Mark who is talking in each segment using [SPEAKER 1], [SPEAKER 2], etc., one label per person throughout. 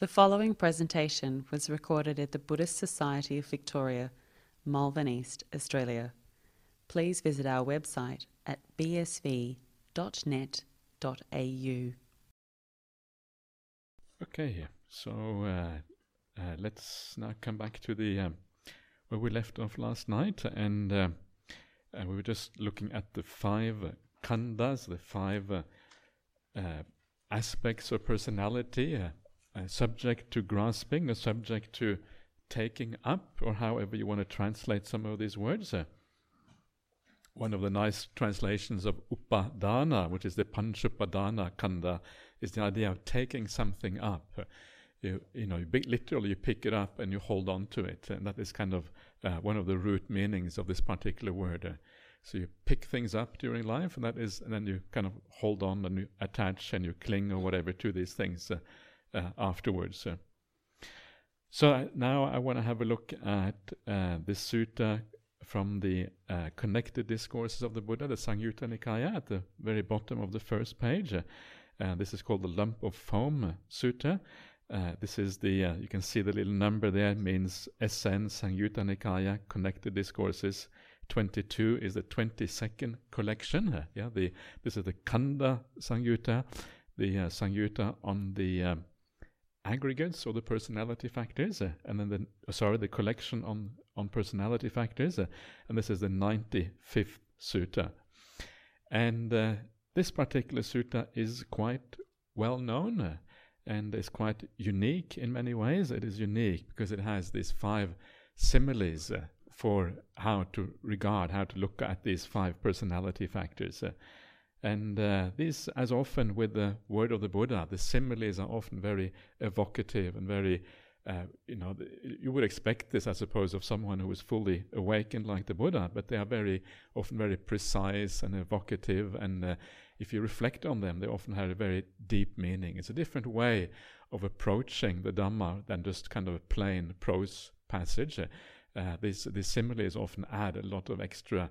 [SPEAKER 1] The following presentation was recorded at the Buddhist Society of Victoria, Malvern East, Australia. Please visit our website at bsv.net.au.
[SPEAKER 2] Okay, so uh, uh, let's now come back to the um, where we left off last night, and uh, uh we were just looking at the five khandhas, the five uh, uh, aspects of personality, subject to grasping, a subject to taking up, or however you want to translate some of these words one of the nice translations of upadana, which is the panchupadana khandha, is the idea of taking something up. You, you know, you literally you pick it up and you hold on to it, and that is kind of uh, one of the root meanings of this particular word. Uh, so you pick things up during life, and that is, and then you kind of hold on and you attach and you cling or whatever to these things uh, uh afterwards. so uh, now I want to have a look at uh, this sutta from the uh, connected discourses of the Buddha, the Samyutta Nikaya, at the very bottom of the first page. Uh, this is called the Lump of Foam Sutta. Uh, this is the, uh, you can see the little number there, means SN Samyutta Nikaya, Connected Discourses. 22 is the 22nd collection. Uh, yeah, the, this is the Khandha Samyutta, the uh, Samyutta on the um, aggregates or the personality factors, uh, and then the, uh, sorry, the collection on on personality factors, uh, and this is the 95th sutta. And uh, this particular sutta is quite well known and is quite unique in many ways. It is unique because it has these five similes for how to regard, how to look at these five personality factors. And uh, as often with the word of the Buddha, the similes are often very evocative and very uh, you know, you would expect this, I suppose, of someone who is fully awakened like the Buddha, but they are very often very precise and evocative, and uh, if you reflect on them, they often have a very deep meaning. It's a different way of approaching the Dhamma than just kind of a plain prose passage. Uh, these, these similes often add a lot of extra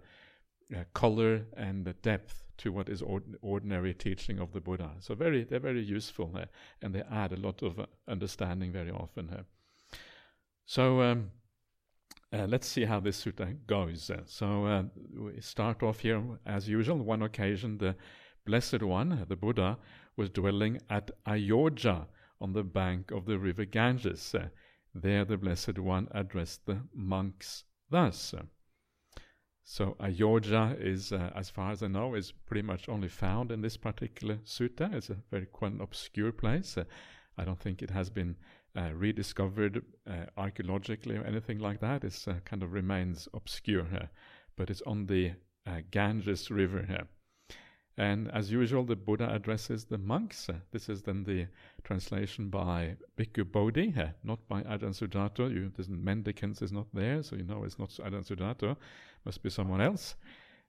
[SPEAKER 2] uh, color and depth to what is ord- ordinary teaching of the Buddha. So very, they're very useful, and they add a lot of uh, understanding very often. So um, uh, let's see how this sutta goes. So uh, we start off here as usual. One occasion, the Blessed One, the Buddha, was dwelling at Ayojjha on the bank of the river Ganges. there, the Blessed One addressed the monks thus. So Ayojjha is, uh, as far as I know, is pretty much only found in this particular sutta. It's a very quite an obscure place. Uh, I don't think it has been uh, rediscovered uh, archaeologically or anything like that. It uh, kind of remains obscure but it's on the uh, Ganges River here. And as usual, the Buddha addresses the monks. This is then the translation by Bhikkhu Bodhi, not by Ajahn Sujato. You, mendicants is not there, so you know it's not Ajahn Sujato. Must be someone else.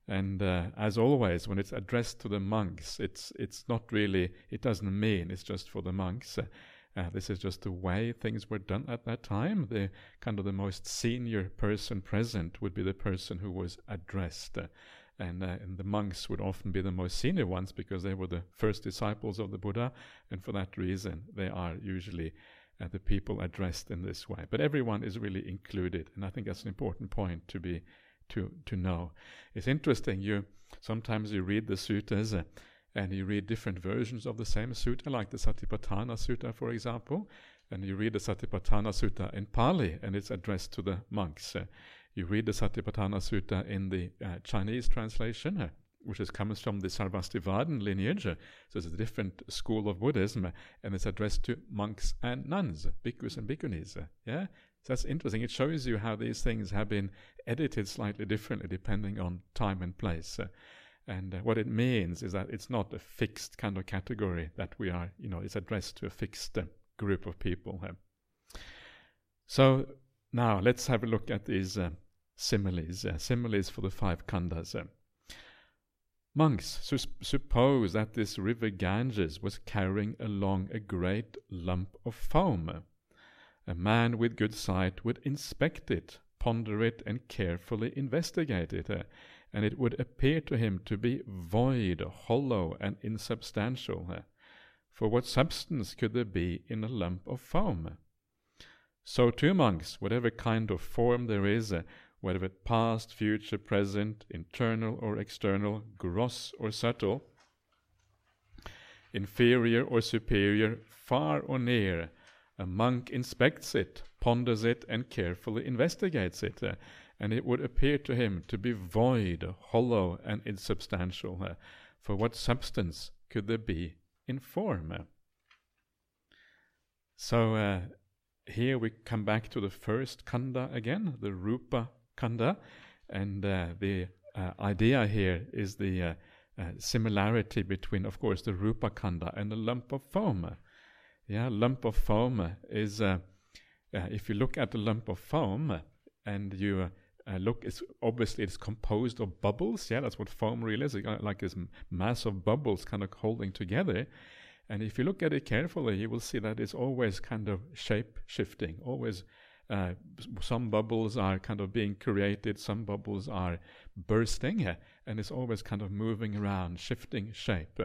[SPEAKER 2] And uh, as always, when it's addressed to the monks, it's it's not really. It doesn't mean it's just for the monks. Uh, uh, this is just the way things were done at that time. The kind of the most senior person present would be the person who was addressed. Uh, and, uh, and, the monks would often be the most senior ones because they were the first disciples of the Buddha, and for that reason, they are usually uh, the people addressed in this way. But everyone is really included, and I think that's an important point to be to to know. It's interesting. You sometimes you read the suttas. Uh, and you read different versions of the same sutta, like the Satipatthana Sutta, for example, and you read the Satipatthana Sutta in Pali, and it's addressed to the monks. Uh, you read the Satipatthana Sutta in the uh, Chinese translation, uh, which is, comes from the Sarvastivadin lineage. Uh, so it's a different school of Buddhism, uh, and it's addressed to monks and nuns, bhikkhus and bhikkhunis. Yeah, so that's interesting. It shows you how these things have been edited slightly differently depending on time and place. Uh, and uh, what it means is that it's not a fixed kind of category that we are, you know, it's addressed to a fixed uh, group of people. So now let's have a look at these uh, similes, uh, similes for the five khandhas. Uh. Monks, su- suppose that this river Ganges was carrying along a great lump of foam. A man with good sight would inspect it, ponder it, and carefully investigate it, uh, and it would appear to him to be void, hollow, and insubstantial. Uh. For what substance could there be in a lump of foam? So too, monks, whatever kind of form there is, uh, whether past, future, present, internal or external, gross or subtle, inferior or superior, far or near, a monk inspects it, ponders it, and carefully investigates it, uh, and it would appear to him to be void, hollow, and insubstantial. Uh, for what substance could there be in form? Uh, so uh, here we come back to the first khandha again, the rupa khandha, and uh, the uh, idea here is the similarity between, of course, the rupa kanda and the lump of foam. Yeah, lump of foam is, uh, uh, if you look at a lump of foam and you uh, look, it's obviously it's composed of bubbles. Yeah, that's what foam really is, like this mass of bubbles kind of holding together. And if you look at it carefully, you will see that it's always kind of shape shifting. Always, uh, some bubbles are kind of being created, some bubbles are bursting, and it's always kind of moving around, shifting shape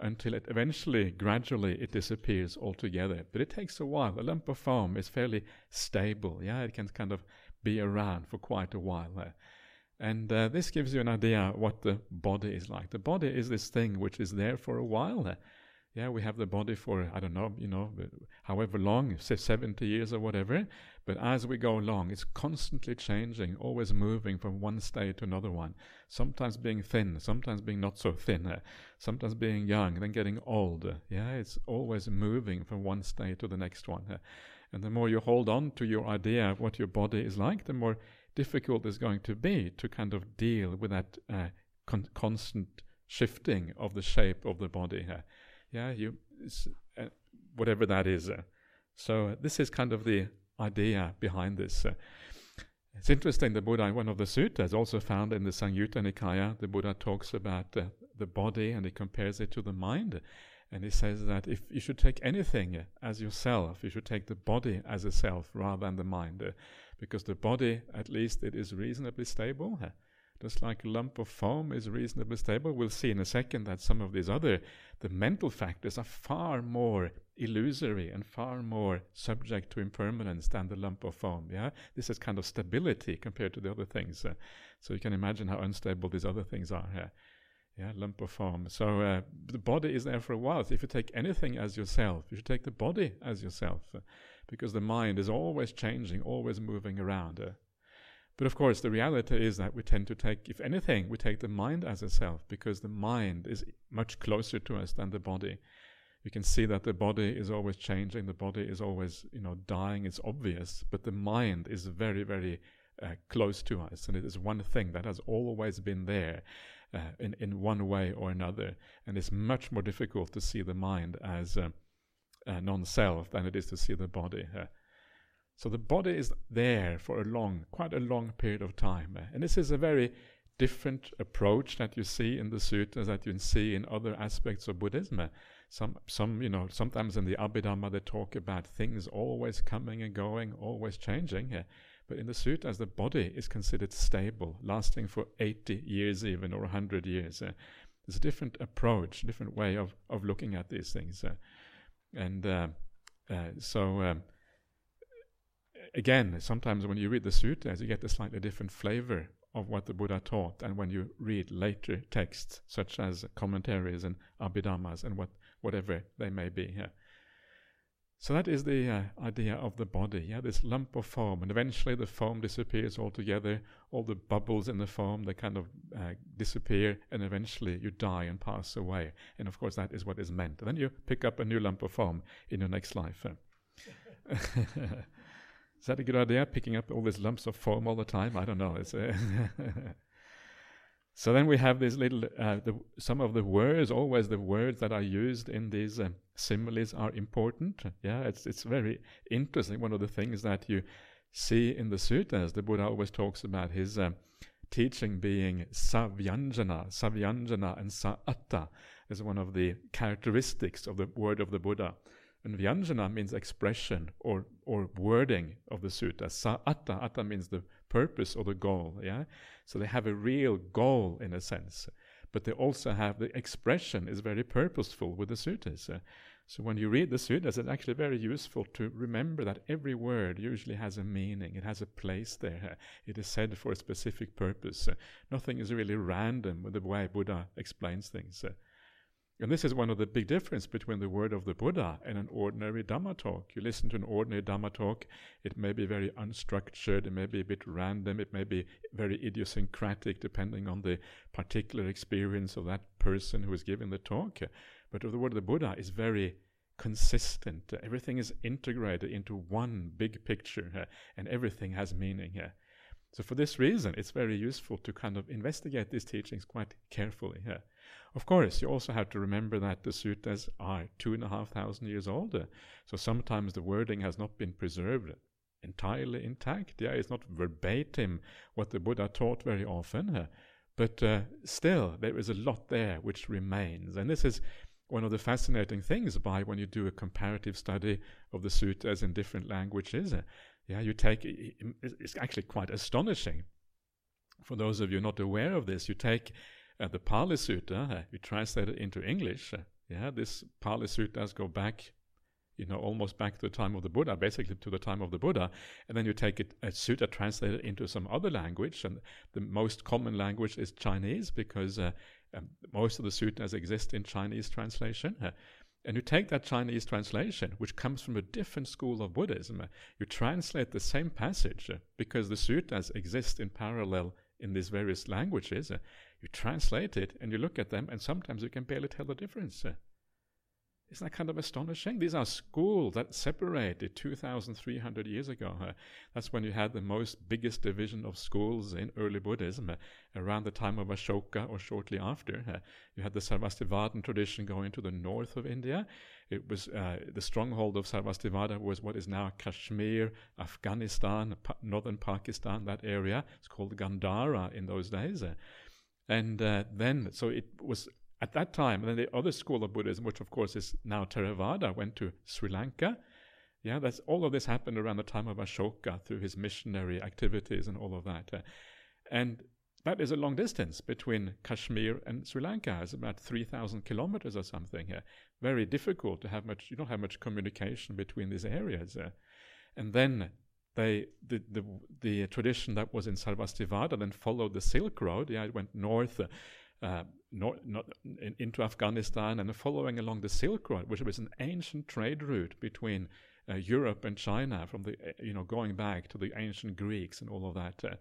[SPEAKER 2] until it eventually, gradually, it disappears altogether. But it takes a while. A lump of foam is fairly stable. Yeah, it can kind of be around for quite a while. Uh, and uh, this gives you an idea what the body is like. The body is this thing which is there for a while. Uh, yeah, we have the body for, I don't know, you know, however long, say 70 years or whatever. But as we go along, it's constantly changing, always moving from one state to another one. Sometimes being thin, sometimes being not so thin, uh, sometimes being young, then getting old. yeah, it's always moving from one state to the next one. Uh, and the more you hold on to your idea of what your body is like, the more difficult it's going to be to kind of deal with that uh, con- constant shifting of the shape of the body. Uh, yeah, you uh, whatever that is. Uh. so this is kind of the idea behind this. Uh. it's interesting. The Buddha, in one of the suttas, also found in the Samyutta Nikaya, the Buddha talks about the body and he compares it to the mind. And he says that if you should take anything as yourself, you should take the body as a self rather than the mind, uh, because the body, at least, it is reasonably stable. Uh, just like a lump of foam is reasonably stable, we'll see in a second that some of these other, the mental factors are far more illusory and far more subject to impermanence than the lump of foam. Yeah, this is kind of stability compared to the other things. Uh, so you can imagine how unstable these other things are. Yeah, yeah lump of foam. So uh, the body is there for a while. So if you take anything as yourself, you should take the body as yourself, uh, because the mind is always changing, always moving around. Uh, but of course, the reality is that we tend to take, if anything, we take the mind as a self because the mind is much closer to us than the body. You can see that the body is always changing, the body is always, you know, dying. It's obvious, but the mind is very, very uh, close to us, and it is one thing that has always been there. Uh, in in one way or another, and it's much more difficult to see the mind as uh, non-self than it is to see the body. So the body is there for a long, quite a long period of time. And this is a very different approach that you see in the sutras that you see in other aspects of Buddhism. Some, some, you know, sometimes in the Abhidhamma they talk about things always coming and going, always changing. But in the sutras, the body is considered stable, lasting for 80 years even, or 100 years. There's a different approach, different way of, of looking at these things. And uh, uh so um, again, sometimes when you read the sutras, you get a slightly different flavor of what the Buddha taught, and when you read later texts, such as commentaries and abhidhammas and what, whatever they may be. Yeah. So that is the uh, idea of the body, yeah, this lump of foam, and eventually the foam disappears altogether. All the bubbles in the foam they kind of uh, disappear, and eventually you die and pass away. And of course, that is what is meant. And then you pick up a new lump of foam in your next life. Is that a good idea? Picking up all these lumps of foam all the time? I don't know. Uh, so then we have these little, uh, the, some of the words, always the words that are used in these um, similes are important. Yeah, it's, it's very interesting. One of the things that you see in the sutras, the Buddha always talks about his um, teaching being savyanjana, savyanjana and sa'atta is one of the characteristics of the word of the Buddha. And Vyanjana means expression or, or wording of the sutta. Sa'atta, atta atta means the purpose or the goal. Yeah, so they have a real goal in a sense, but they also have the expression is very purposeful with the suttas. Uh, So when you read the sutras, it's actually very useful to remember that every word usually has a meaning. It has a place there. Uh, it is said for a specific purpose. Uh, nothing is really random with the way Buddha explains things. Uh, And this is one of the big difference between the word of the Buddha and an ordinary Dhamma talk. You listen to an ordinary Dhamma talk, it may be very unstructured, it may be a bit random, it may be very idiosyncratic depending on the particular experience of that person who is giving the talk. But the word of the Buddha is very consistent. Everything is integrated into one big picture, uh, and everything has meaning. Uh. So, for this reason, it's very useful to kind of investigate these teachings quite carefully. Of course, you also have to remember that the suttas are two and a half thousand years older. So, sometimes the wording has not been preserved entirely intact. Yeah, it's not verbatim what the Buddha taught very often. Uh, but uh, still, there is a lot there which remains. And this is one of the fascinating things by when you do a comparative study of the sutras in different languages. Uh, yeah, you take it's actually quite astonishing. For those of you not aware of this, you take uh, the Pali Sutta, uh, you translate it into English. Uh, yeah, this Pali Suttas go back, you know, almost back to the time of the Buddha, basically to the time of the Buddha, and then you take it a sutta translated into some other language, and the most common language is Chinese because uh, um, most of the sutras exist in Chinese translation. Uh, and you take that Chinese translation, which comes from a different school of Buddhism, uh, you translate the same passage because the sutras exist in parallel in these various languages. Uh, you translate it and you look at them, and sometimes you can barely tell the difference. Uh. Isn't that kind of astonishing? These are schools that separated 2,300 years ago. Uh, that's when you had the most biggest division of schools in early Buddhism, uh, around the time of Ashoka or shortly after. You had the Sarvastivadin tradition going to the north of India. It was uh, the stronghold of Sarvastivada was what is now Kashmir, Afghanistan, pa- northern Pakistan. That area it's called Gandhara in those days. And uh, then, so it was at that time, then the other school of Buddhism, which of course is now Theravada, went to Sri Lanka. Yeah, that's all of this happened around the time of Ashoka through his missionary activities and all of that. Uh, and that is a long distance between Kashmir and Sri Lanka. It's about 3,000 kilometers or something. here. very difficult to have much, you don't have much communication between these areas. Uh, and then they, the, the, the tradition that was in Sarvastivada then followed the Silk Road. Yeah, it went north uh, not in, into Afghanistan and following along the Silk Road, which was an ancient trade route between uh, Europe and China, from the uh, you know going back to the ancient Greeks and all of that, uh,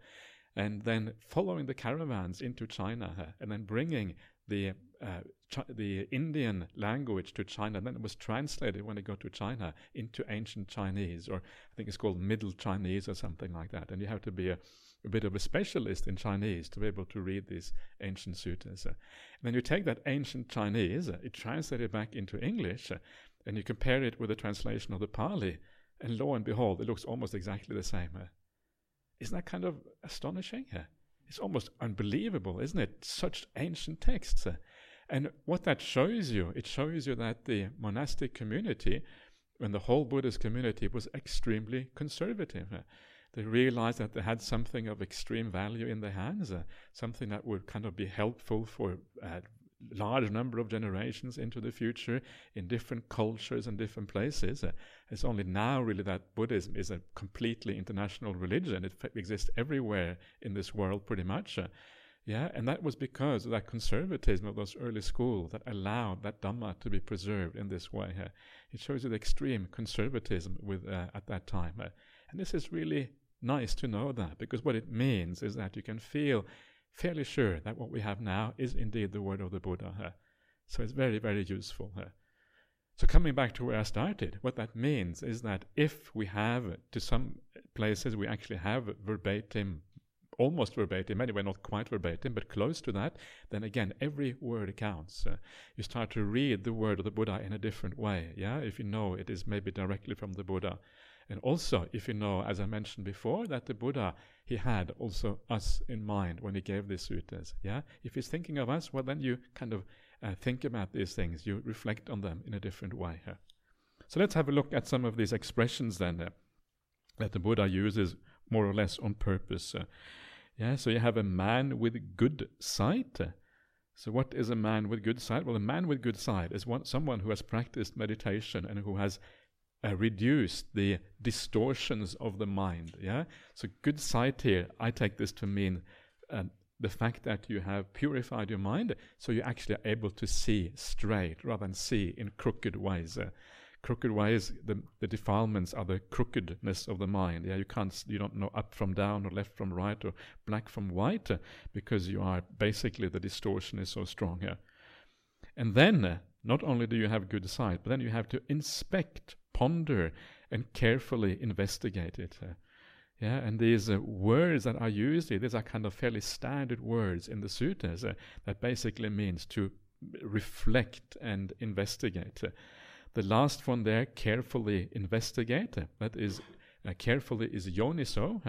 [SPEAKER 2] and then following the caravans into China, uh, and then bringing the uh, the Indian language to China. Then it was translated when it got to China into ancient Chinese, or I think it's called Middle Chinese or something like that. And you have to be a a bit of a specialist in Chinese to be able to read these ancient sutras. And then you take that ancient Chinese, you translate it back into English, and you compare it with the translation of the Pali, and lo and behold, it looks almost exactly the same. Isn't that kind of astonishing? It's almost unbelievable, isn't it? Such ancient texts. And what that shows you, it shows you that the monastic community and the whole Buddhist community was extremely conservative. They realized that they had something of extreme value in their hands, something that would kind of be helpful for uh, large number of generations into the future in different cultures and different places. Uh, it's only now really that Buddhism is a completely international religion. It f- exists everywhere in this world pretty much. Uh, yeah, and that was because of that conservatism of those early schools that allowed that Dhamma to be preserved in this way. Uh, it shows you the extreme conservatism with uh, at that time. Uh, and this is really nice to know that because what it means is that you can feel fairly sure that what we have now is indeed the word of the Buddha. So it's very, very useful. So coming back to where I started, what that means is that if we have, to some places, we actually have verbatim, almost verbatim, anyway, not quite verbatim, but close to that, then again, every word counts. Uh, you start to read the word of the Buddha in a different way, yeah, if you know it is maybe directly from the Buddha. And also, if you know, as I mentioned before, that the Buddha, he had also us in mind when he gave these sutras. Yeah? If he's thinking of us, well, then you kind of uh, think about these things, you reflect on them in a different way. Huh? So let's have a look at some of these expressions then uh, that the Buddha uses more or less on purpose. Uh, yeah, so you have a man with good sight. So, what is a man with good sight? Well, a man with good sight is one, someone who has practiced meditation and who has uh, reduced the distortions of the mind. Yeah. So, good sight here, I take this to mean uh, the fact that you have purified your mind, so you actually are able to see straight rather than see in crooked ways. Uh, crooked ways, the, the defilements are the crookedness of the mind. Yeah, you can't, you don't know up from down or left from right or black from white uh, because you are basically the distortion is so strong here. And then, uh, not only do you have good sight, but then you have to inspect, ponder, and carefully investigate it. Uh, yeah, and these uh, words that are used here, these are kind of fairly standard words in the sutras uh, that basically means to reflect and investigate. Uh, the last one there, carefully investigate. That is, uh, carefully is yoniso.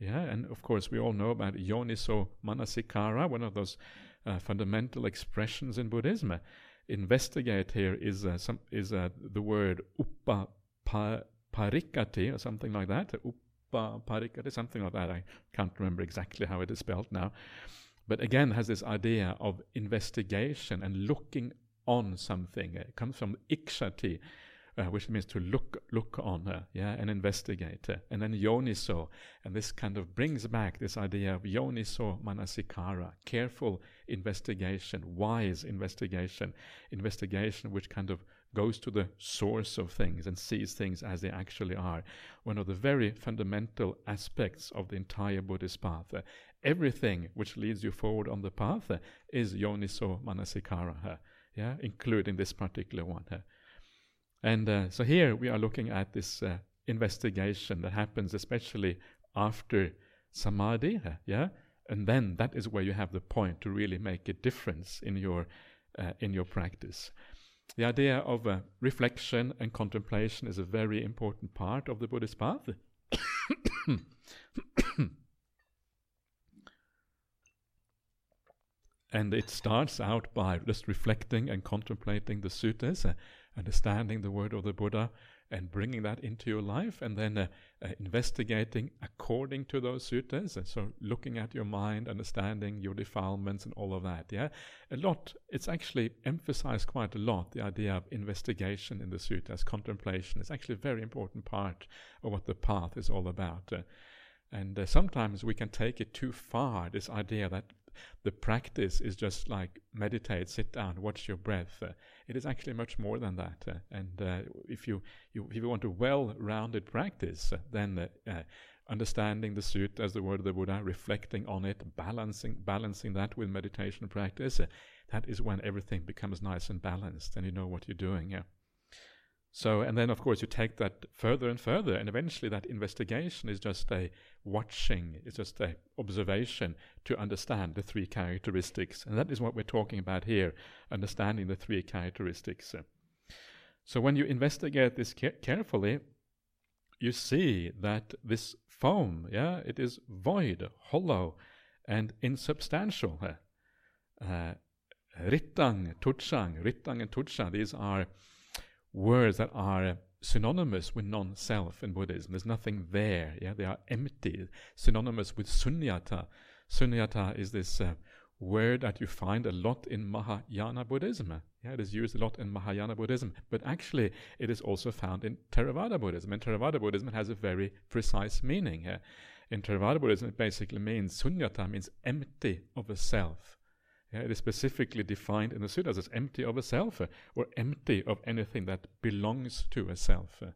[SPEAKER 2] Yeah, and of course we all know about yoniso manasikara, one of those uh, fundamental expressions in Buddhism. investigate here is uh, some is uh, the word uppa parikati or something like that. Uppa parikati, something like that. I can't remember exactly how it is spelled now. But again, has this idea of investigation and looking on something. It comes from ikshati, uh, which means to look look on, uh, yeah, and investigate. Uh, and then yoniso, and this kind of brings back this idea of yoniso manasikara, careful investigation, wise investigation, investigation which kind of goes to the source of things and sees things as they actually are. One of the very fundamental aspects of the entire Buddhist path. Uh, everything which leads you forward on the path uh, is yoniso manasikara. Yeah, including this particular one. here. And uh, so here we are looking at this uh, investigation that happens especially after samadhi, yeah, and then that is where you have the point to really make a difference in your uh, in your practice. The idea of uh, reflection and contemplation is a very important part of the Buddhist path. And it starts out by just reflecting and contemplating the suttas, uh, understanding the word of the Buddha, and bringing that into your life, and then uh, uh, investigating according to those suttas. so, looking at your mind, understanding your defilements, and all of that. Yeah, a lot. It's actually emphasized quite a lot. The idea of investigation in the suttas, contemplation, is actually a very important part of what the path is all about. Uh, and uh, sometimes we can take it too far. This idea that the practice is just like meditate, sit down, watch your breath. Uh, it is actually much more than that. Uh, and uh, if you, you, if you want a well-rounded practice, uh, then uh, uh, understanding the suttas the word of the Buddha, reflecting on it, balancing balancing that with meditation practice, that is when everything becomes nice and balanced, and you know what you're doing. Yeah. So, and then of course you take that further and further, and eventually that investigation is just a watching, it's just an observation to understand the three characteristics. And that is what we're talking about here, understanding the three characteristics. So when you investigate this ca- carefully, you see that this foam, yeah, it is void, hollow, and insubstantial. Uh, rittang, tutsang, rittang and tutsang, these are words that are synonymous with non-self in Buddhism. There's nothing there. Yeah, they are empty. Synonymous with sunyata. Sunyata is this uh, word that you find a lot in Mahayana Buddhism. Yeah, it is used a lot in Mahayana Buddhism, but actually it is also found in Theravada Buddhism. And Theravada Buddhism has a very precise meaning. Yeah. In Theravada Buddhism, it basically means sunyata means empty of a self. Yeah, it is specifically defined in the sutras as empty of a self uh, or empty of anything that belongs to a self. Uh.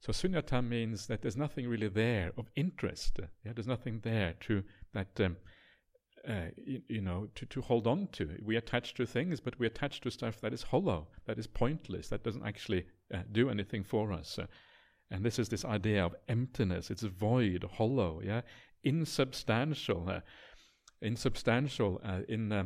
[SPEAKER 2] So sunyata means that there's nothing really there of interest. Uh, yeah, there's nothing there to that um, uh, you, you, know to, to hold on to. We attach to things, but we attach to stuff that is hollow, that is pointless, that doesn't actually uh, do anything for us. Uh. and this is this idea of emptiness. It's void, hollow, yeah, insubstantial insubstantial. Uh, in uh,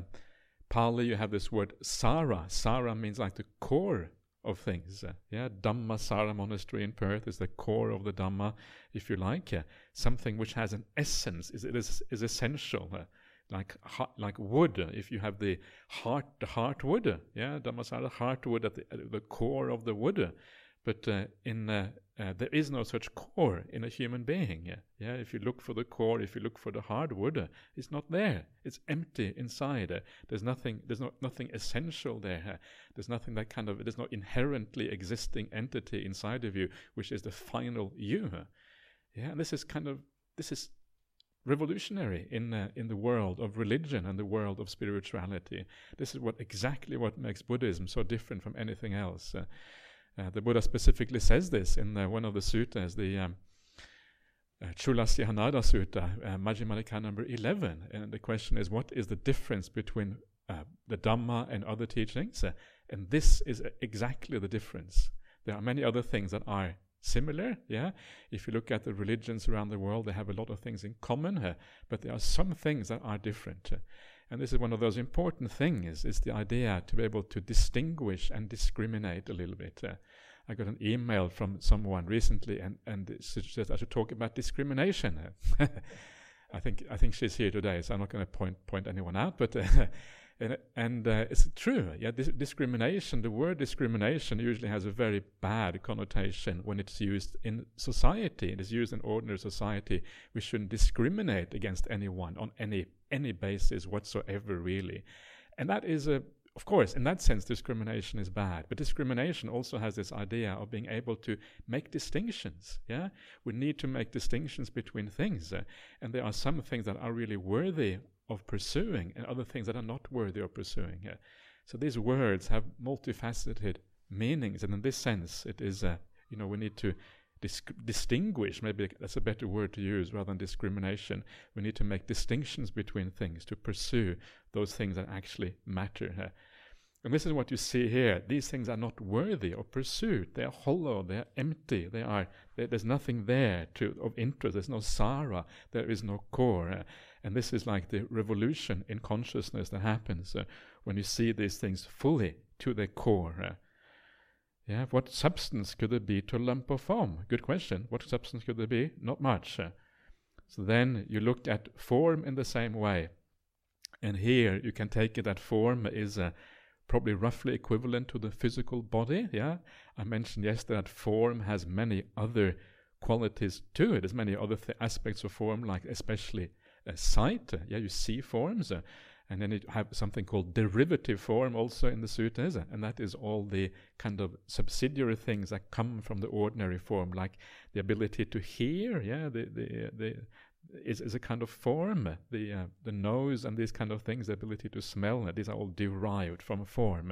[SPEAKER 2] Pali, you have this word sara. Sara means like the core of things. Uh, yeah, Dhammasara Monastery in Perth is the core of the Dhamma, if you like. Uh, something which has an essence is it is is essential. Uh, like like wood. Uh, if you have the heart, the heart wood, yeah, Dhammasara heart wood at the, at the core of the wood. But uh, in uh, uh, there is no such core in a human being. Yeah? yeah, if you look for the core, if you look for the hardwood, uh, it's not there. It's empty inside. Uh, there's nothing. There's not nothing essential there. Uh, there's nothing that kind of. There's no inherently existing entity inside of you, which is the final you. Yeah, and this is kind of this is revolutionary in uh, in the world of religion and the world of spirituality. This is what exactly what makes Buddhism so different from anything else. Uh, uh, the Buddha specifically says this in uh, one of the suttas, the um, uh, Chulasihanada Sutta, uh, number 11. And the question is, what is the difference between uh, the Dhamma and other teachings? Uh, and this is uh, exactly the difference. There are many other things that are similar, yeah. If you look at the religions around the world, they have a lot of things in common, uh, but there are some things that are different. And this is one of those important things, is the idea to be able to distinguish and discriminate a little bit. Uh, I got an email from someone recently and, and suggested I should talk about discrimination. I think I think she's here today, so I'm not going to point point anyone out, but uh, and, and uh, it's true. Yeah, discrimination. The word discrimination usually has a very bad connotation when it's used in society. It is used in ordinary society. We shouldn't discriminate against anyone on any any basis whatsoever, really. And that is a of course, in that sense, discrimination is bad. But discrimination also has this idea of being able to make distinctions. Yeah, we need to make distinctions between things, uh, and there are some things that are really worthy of pursuing and other things that are not worthy of pursuing. Uh, so these words have multifaceted meanings, and in this sense, it is, uh, you know, we need to dis- distinguish. Maybe that's a better word to use rather than discrimination. We need to make distinctions between things to pursue those things that actually matter. And this is what you see here. These things are not worthy of pursuit. They are hollow. They are empty. They are. there's nothing there to of interest. There's no sara. There is no core. Uh, and this is like the revolution in consciousness that happens uh, when you see these things fully to their core. Uh, yeah, what substance could there be to a lump of foam? Good question. What substance could there be? Not much. Uh, so then you look at form in the same way. And here you can take it that form is uh, probably roughly equivalent to the physical body. Yeah, I mentioned yesterday that form has many other qualities to it. There's many other th- aspects of form, like especially uh, sight. Uh, yeah, you see forms. Uh, and then you have something called derivative form also in the sutras, and that is all the kind of subsidiary things that come from the ordinary form, like the ability to hear, yeah, the the the is, is a kind of form. The uh, the nose and these kind of things, the ability to smell, these are all derived from form.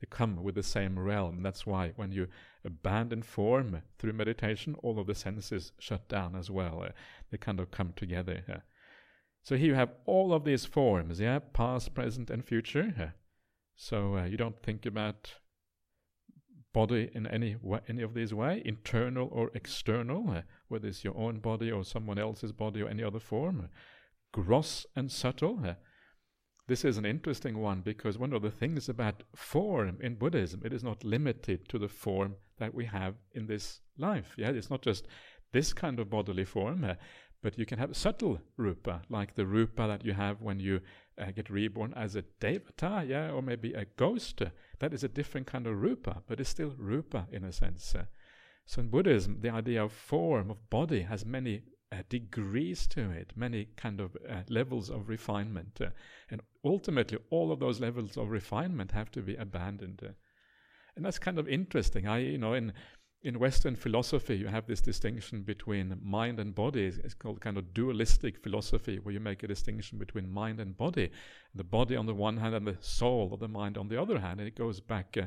[SPEAKER 2] They come with the same realm. That's why when you abandon form through meditation, all of the senses shut down as well. Uh, they kind of come together. Uh. So here you have all of these forms, yeah, past, present, and future. So uh, you don't think about body in any way, any of these way, internal or external, uh, whether it's your own body or someone else's body or any other form, gross and subtle. Uh, this is an interesting one because one of the things about form in Buddhism, it is not limited to the form that we have in this life. Yeah, it's not just this kind of bodily form, uh, but you can have subtle rupa, like the rupa that you have when you uh, get reborn as a devata, yeah, or maybe a ghost. That is a different kind of rupa, but it's still rupa in a sense. Uh, so in Buddhism, the idea of form, of body, has many uh, degrees to it, many kind of uh, levels of refinement. Uh, and ultimately, all of those levels of refinement have to be abandoned. Uh. and that's kind of interesting. I, you know, in in Western philosophy, you have this distinction between mind and body. It's called kind of dualistic philosophy, where you make a distinction between mind and body. The body on the one hand and the soul of the mind on the other hand. And it goes back uh,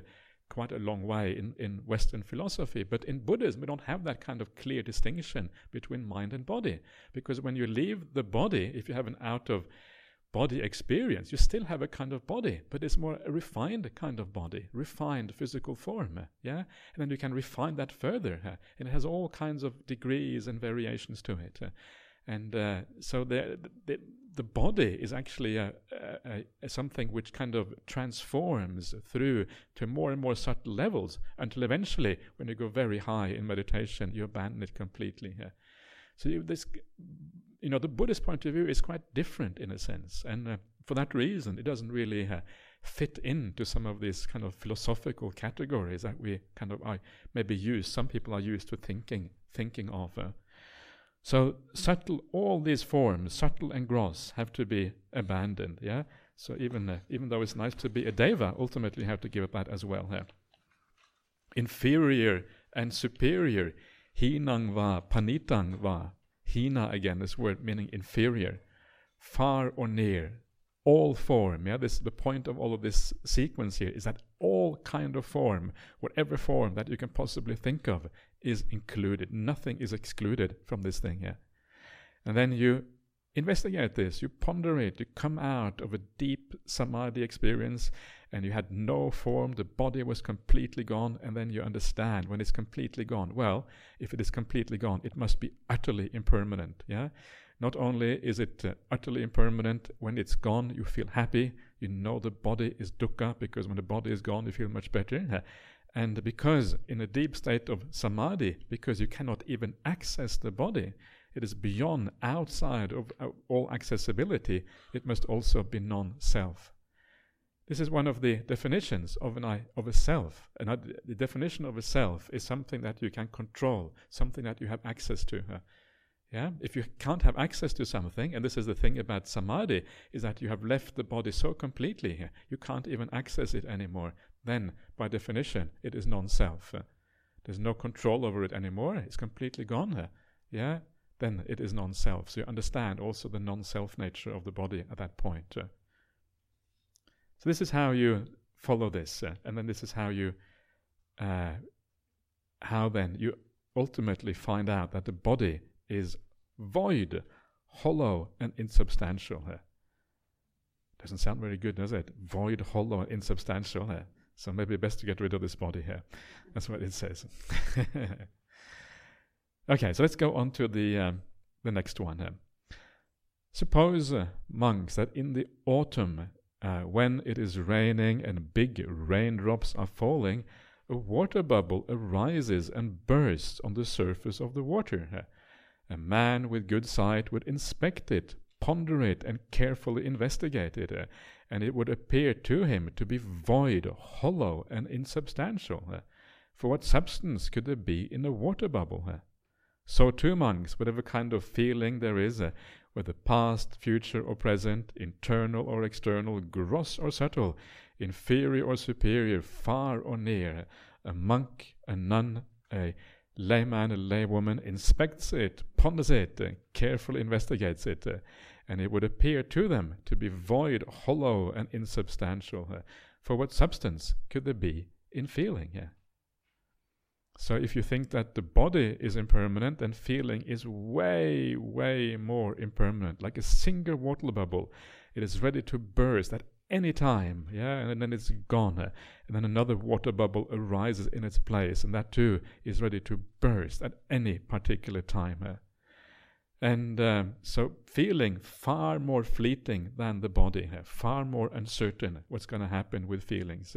[SPEAKER 2] quite a long way in, in Western philosophy. But in Buddhism, we don't have that kind of clear distinction between mind and body. Because when you leave the body, if you have an out of body experience, you still have a kind of body, but it's more a refined kind of body, refined physical form. Yeah, and then you can refine that further, and it has all kinds of degrees and variations to it. and uh, so the, the the body is actually a, a, a, something which kind of transforms through to more and more subtle levels until eventually, when you go very high in meditation, you abandon it completely. So you, this you know, the Buddhist point of view is quite different in a sense. And uh, for that reason, it doesn't really uh, fit into some of these kind of philosophical categories that we kind of maybe use. Some people are used to thinking thinking of. Uh. So subtle, all these forms, subtle and gross, have to be abandoned. Yeah. So even uh, even though it's nice to be a deva, ultimately you have to give up that as well. Yeah. Inferior and superior, hinang va, panitang va. Hina again, this word meaning inferior, far or near, all form. Yeah this the point of all of this sequence here is that all kind of form whatever form that you can possibly think of is included. Nothing is excluded from this thing here and then you investigate this. You ponder it. You come out of a deep samadhi experience and you had no form. The body was completely gone and then you understand when it's completely gone. Well if it is completely gone it must be utterly impermanent yeah? Not only is it uh, utterly impermanent, when it's gone, you feel happy. You know the body is dukkha because when the body is gone, you feel much better. And because in a deep state of samadhi, because you cannot even access the body, it is beyond, outside of uh, all accessibility, it must also be non self. This is one of the definitions of, an I, of a self. And the definition of a self is something that you can control, something that you have access to. Yeah, if you can't have access to something, and this is the thing about samadhi, is that you have left the body so completely here, you can't even access it anymore. Then, by definition, it is non-self. Uh, there's no control over it anymore. It's completely gone. Uh, yeah, then it is non-self. So you understand also the non-self nature of the body at that point. Uh. So this is how you follow this, uh, and then this is how you, uh, how then you ultimately find out that the body is void, hollow, and insubstantial. Doesn't sound very good, does it? Void, hollow, and insubstantial. So maybe best to get rid of this body here. That's what it says. okay, so let's go on to the um, the next one here. Suppose, uh, monks, that in the autumn, uh, when it is raining and big raindrops are falling, a water bubble arises and bursts on the surface of the water. A man with good sight would inspect it, ponder it, and carefully investigate it, uh, and it would appear to him to be void, hollow, and insubstantial. For what substance could there be in a water bubble? So too, monks, whatever kind of feeling there is, uh, whether past, future, or present, internal or external, gross or subtle, inferior or superior, far or near, a monk, a nun, a layman, a laywoman inspects it, ponders it, uh, carefully investigates it, uh, and it would appear to them to be void, hollow, and insubstantial. Uh, for what substance could there be in feeling? Yeah. So if you think that the body is impermanent, then feeling is way, way more impermanent. Like a single water bubble, it is ready to burst at any time, yeah, and then it's gone. Uh, and then another water bubble arises in its place, and that too is ready to burst at any particular time. Uh. And um, so, feeling far more fleeting than the body, far more uncertain what's going to happen with feelings.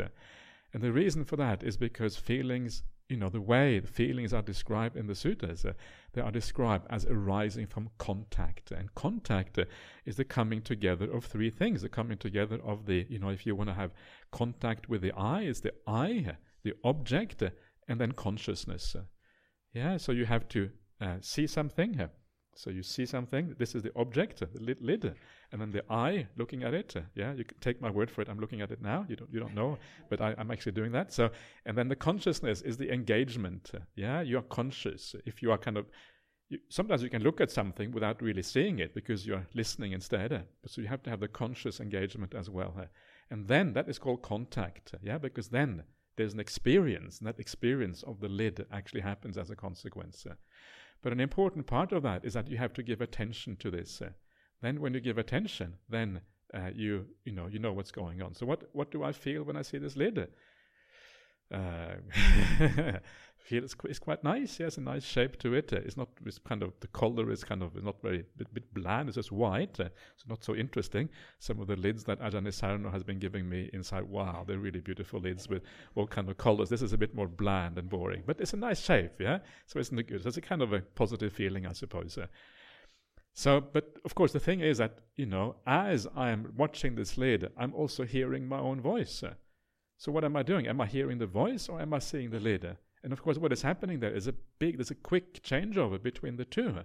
[SPEAKER 2] And the reason for that is because feelings you know, the way the feelings are described in the sutras, uh, they are described as arising from contact. And contact uh, is the coming together of three things. The coming together of the, you know, if you want to have contact with the eye, it's the eye, the object, uh, and then consciousness. Uh. yeah, so you have to uh, see something. Uh, so you see something, this is the object, the lid, lid, and then the eye looking at it. Uh, yeah, you can take my word for it. I'm looking at it now. You don't, you don't know, but I, am actually doing that. So, and then the consciousness is the engagement. Uh, yeah, you are conscious. If you are kind of, you, sometimes you can look at something without really seeing it because you're listening instead. Uh, so you have to have the conscious engagement as well. And then that is called contact. Yeah, because then there's an experience, and that experience of the lid actually happens as a consequence. But an important part of that is that you have to give attention to this. Uh, then, when you give attention, then uh, you you know you know what's going on. So, what what do I feel when I see this lid? Uh, feel it's, it's, quite nice. It has a nice shape to it. Uh, it's not it's kind of the color is kind of not very bit, bit bland. It's just white. Uh, it's not so interesting. Some of the lids that Ajahn Sarno has been giving me inside, wow, they're really beautiful lids with all kind of colors. This is a bit more bland and boring, but it's a nice shape. Yeah, so it's good. So it's a kind of a positive feeling, I suppose. So, but of course, the thing is that, you know, as I'm watching this lid, I'm also hearing my own voice. So, what am I doing? Am I hearing the voice or am I seeing the lid? And of course, what is happening there is a big, there's a quick changeover between the two.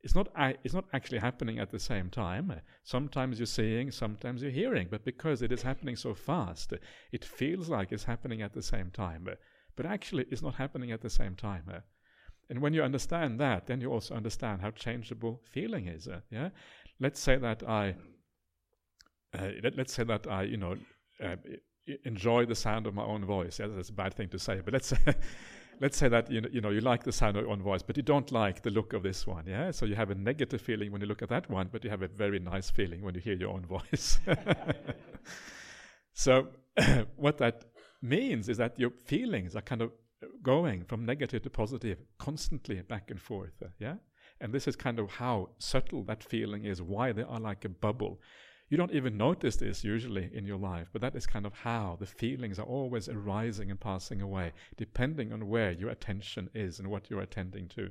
[SPEAKER 2] It's not, it's not actually happening at the same time. Sometimes you're seeing, sometimes you're hearing, but because it is happening so fast, it feels like it's happening at the same time. But actually, it's not happening at the same time. And when you understand that, then you also understand how changeable feeling is. Uh, yeah, let's say that I, uh, let, us say that I, you know, uh, enjoy the sound of my own voice. Yeah, that's a bad thing to say, but let's say, let's say that you know, you know you like the sound of your own voice, but you don't like the look of this one. Yeah, so you have a negative feeling when you look at that one, but you have a very nice feeling when you hear your own voice. so what that means is that your feelings are kind of going from negative to positive constantly back and forth. Uh, yeah? And this is kind of how subtle that feeling is, why they are like a bubble. You don't even notice this usually in your life, but that is kind of how the feelings are always arising and passing away, depending on where your attention is and what you're attending to.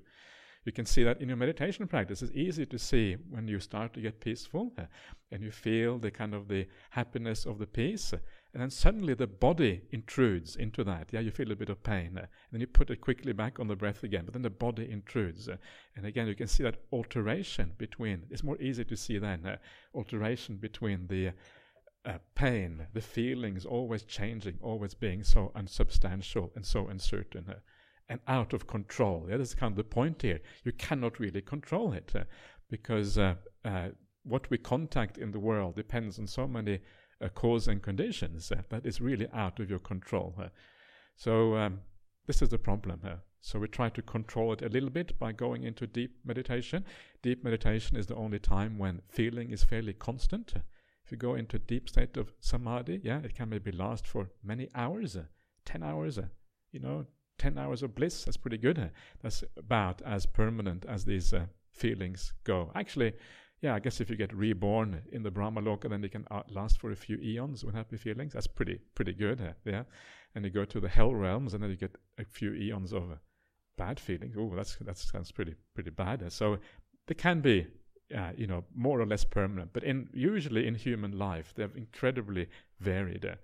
[SPEAKER 2] You can see that in your meditation practice. It's easy to see when you start to get peaceful uh, and you feel the kind of the happiness of the peace. And then suddenly the body intrudes into that. Yeah, you feel a bit of pain. Uh, and then you put it quickly back on the breath again, but then the body intrudes. Uh, and again, you can see that alteration between, it's more easy to see then, uh, alteration between the uh, pain, the feelings always changing, always being so unsubstantial and so uncertain uh, and out of control. Yeah, that's kind of the point here. You cannot really control it uh, because what we contact in the world depends on so many uh, cause and conditions uh, that is really out of your control. Uh. so um, this is the problem. So we try to control it a little bit by going into deep meditation. Deep meditation is the only time when feeling is fairly constant. If you go into a deep state of samadhi, yeah, it can maybe last for many hours, uh, 10 hours, uh, you know, 10 hours of bliss, that's pretty good. Uh, that's about as permanent as these feelings go. Actually, yeah, I guess if you get reborn in the Brahma Loka, then they can uh, last for a few eons with happy feelings. That's pretty pretty good, uh, yeah. And you go to the hell realms, and then you get a few eons of uh, bad feelings. Oh, that's that sounds pretty pretty bad. Uh, so they can be, uh, you know, more or less permanent. But in usually in human life, they're incredibly varied. Uh,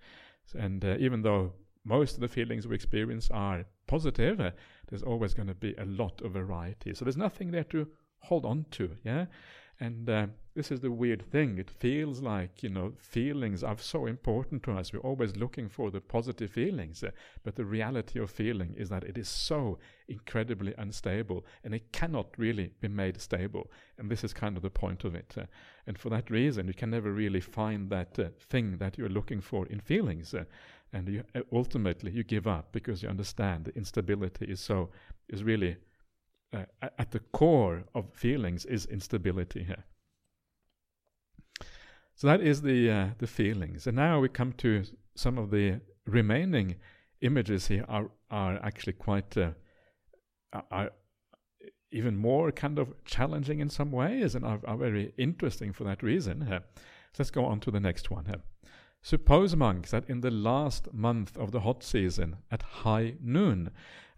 [SPEAKER 2] and even though most of the feelings we experience are positive, there's always going to be a lot of variety. So there's nothing there to hold on to, yeah. And uh, this is the weird thing. It feels like, you know, feelings are so important to us. We're always looking for the positive feelings. Uh, but the reality of feeling is that it is so incredibly unstable and it cannot really be made stable. And this is kind of the point of it. Uh, and for that reason, you can never really find that uh, thing that you're looking for in feelings. Uh, and you, ultimately, you give up because you understand the instability is so, is really uh, at the core of feelings is instability here. So that is the uh, the feelings, and now we come to some of the remaining images here are are actually quite uh, are even more kind of challenging in some ways and are, are very interesting for that reason. So let's go on to the next one. Uh, suppose monks that in the last month of the hot season at high noon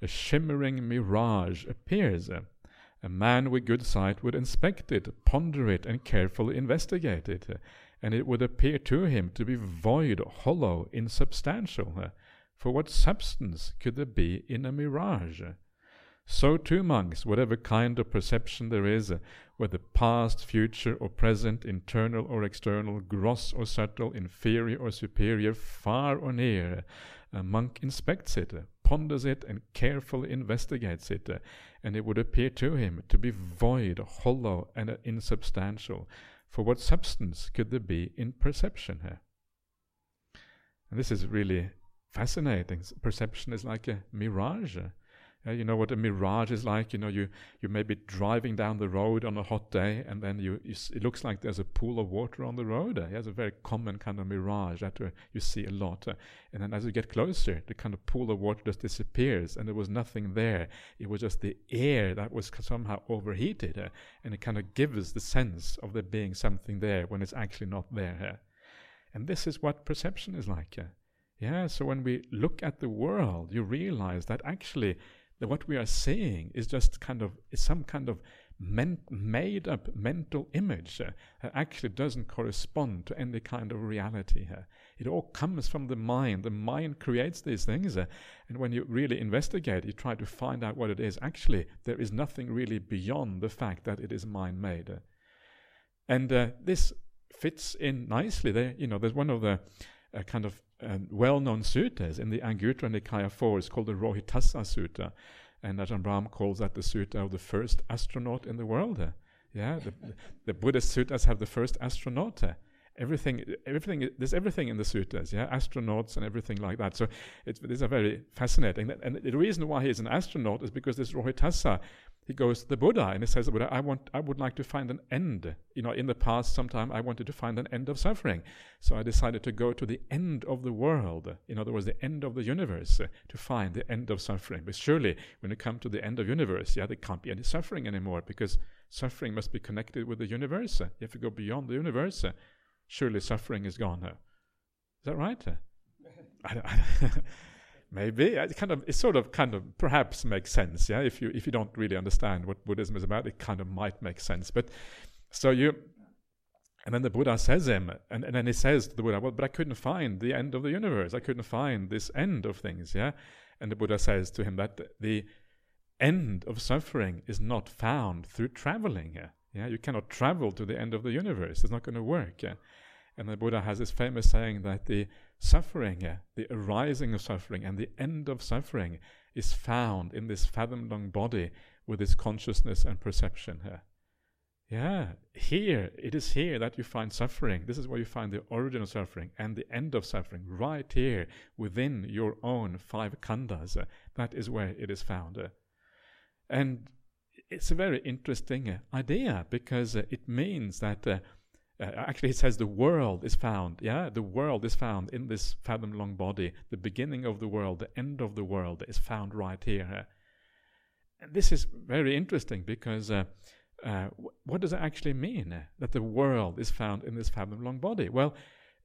[SPEAKER 2] a shimmering mirage appears. A man with good sight would inspect it, ponder it, and carefully investigate it, and it would appear to him to be void, hollow, insubstantial. For what substance could there be in a mirage? So too, monks, whatever kind of perception there is, uh, whether past, future, or present, internal or external, gross or subtle, inferior or superior, far or near, a monk inspects it, uh, ponders it, and carefully investigates it, uh, and it would appear to him to be void, hollow, and insubstantial. For what substance could there be in perception here? And this is really fascinating. Perception is like a mirage. Uh, you know what a mirage is like. You know, you you may be driving down the road on a hot day, and then you, you it looks like there's a pool of water on the road. Uh, it's a very common kind of mirage that uh, you see a lot. Uh, and then as you get closer, the kind of pool of water just disappears, and there was nothing there. It was just the air that was somehow overheated, uh, and it kind of gives the sense of there being something there when it's actually not there. and this is what perception is like. Yeah, so when we look at the world, you realize that actually that what we are seeing is just kind of some kind of men- made up mental image uh, that actually doesn't correspond to any kind of reality here. It all comes from the mind. The mind creates these things, uh, and when you really investigate, you try to find out what it is. Actually, there is nothing really beyond the fact that it is mind made. Uh, and uh, this fits in nicely. There, you know, there's one of the uh, kind of um, well-known suttas in the Anguttara Nikaya 4 is called the Rohitassa Sutta, and Ajahn Brahm calls that the sutta of the first astronaut in the world. Yeah, the, the Buddhist suttas have the first astronaut. Everything, everything, there's everything in the suttas, yeah, astronauts and everything like that. So it's, these are very fascinating. And the reason why he's an astronaut is because this Rohitassa, he goes to the Buddha and he says, Buddha, I want, I would like to find an end. You know, in the past, sometime I wanted to find an end of suffering, so I decided to go to the end of the world. In other words, the end of the universe, uh, to find the end of suffering. But surely, when you come to the end of universe, yeah, there can't be any suffering anymore because suffering must be connected with the universe. You have to go beyond the universe. Surely, suffering is gone. Is that right? I, I Maybe it kind of it sort of kind of perhaps makes sense. Yeah, if you if you don't really understand what Buddhism is about, it kind of might make sense. But so you, and then the Buddha says him, and, and then he says to the Buddha, well, but I couldn't find the end of the universe. I couldn't find this end of things. Yeah, and the Buddha says to him that the end of suffering is not found through traveling. Yeah, yeah, you cannot travel to the end of the universe. It's not going to work. Yeah? And the Buddha has this famous saying that the suffering, the arising of suffering, and the end of suffering is found in this fathom long body with its consciousness and perception here. Yeah, here, it is here that you find suffering. This is where you find the origin of suffering and the end of suffering, right here within your own five khandhas. that is where it is found. and it's a very interesting idea because it means that uh, actually, it says the world is found. Yeah, the world is found in this fathom long body. The beginning of the world, the end of the world is found right here. And this is very interesting because uh, uh, what does it actually mean uh, that the world is found in this fathom long body? Well,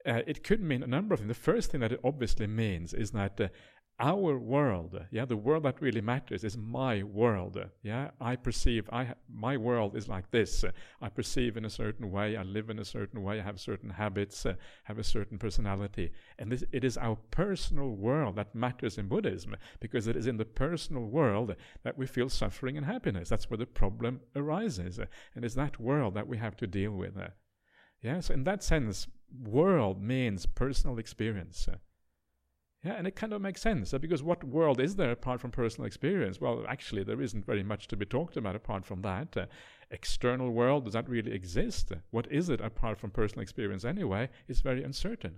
[SPEAKER 2] uh, it could mean a number of things. The first thing that it obviously means is that uh, our world, yeah, the world that really matters is my world. Yeah, I perceive, I my world is like this. I perceive in a certain way, I live in a certain way, I have certain habits, uh, have a certain personality, and this it is our personal world that matters in Buddhism because it is in the personal world that we feel suffering and happiness. That's where the problem arises, and it's that world that we have to deal with. Yeah, so in that sense, world means personal experience. Yeah, and it kind of makes sense because what world is there apart from personal experience? Well, actually, there isn't very much to be talked about apart from that. Uh, external world, does that really exist? What is it apart from personal experience anyway? It's very uncertain.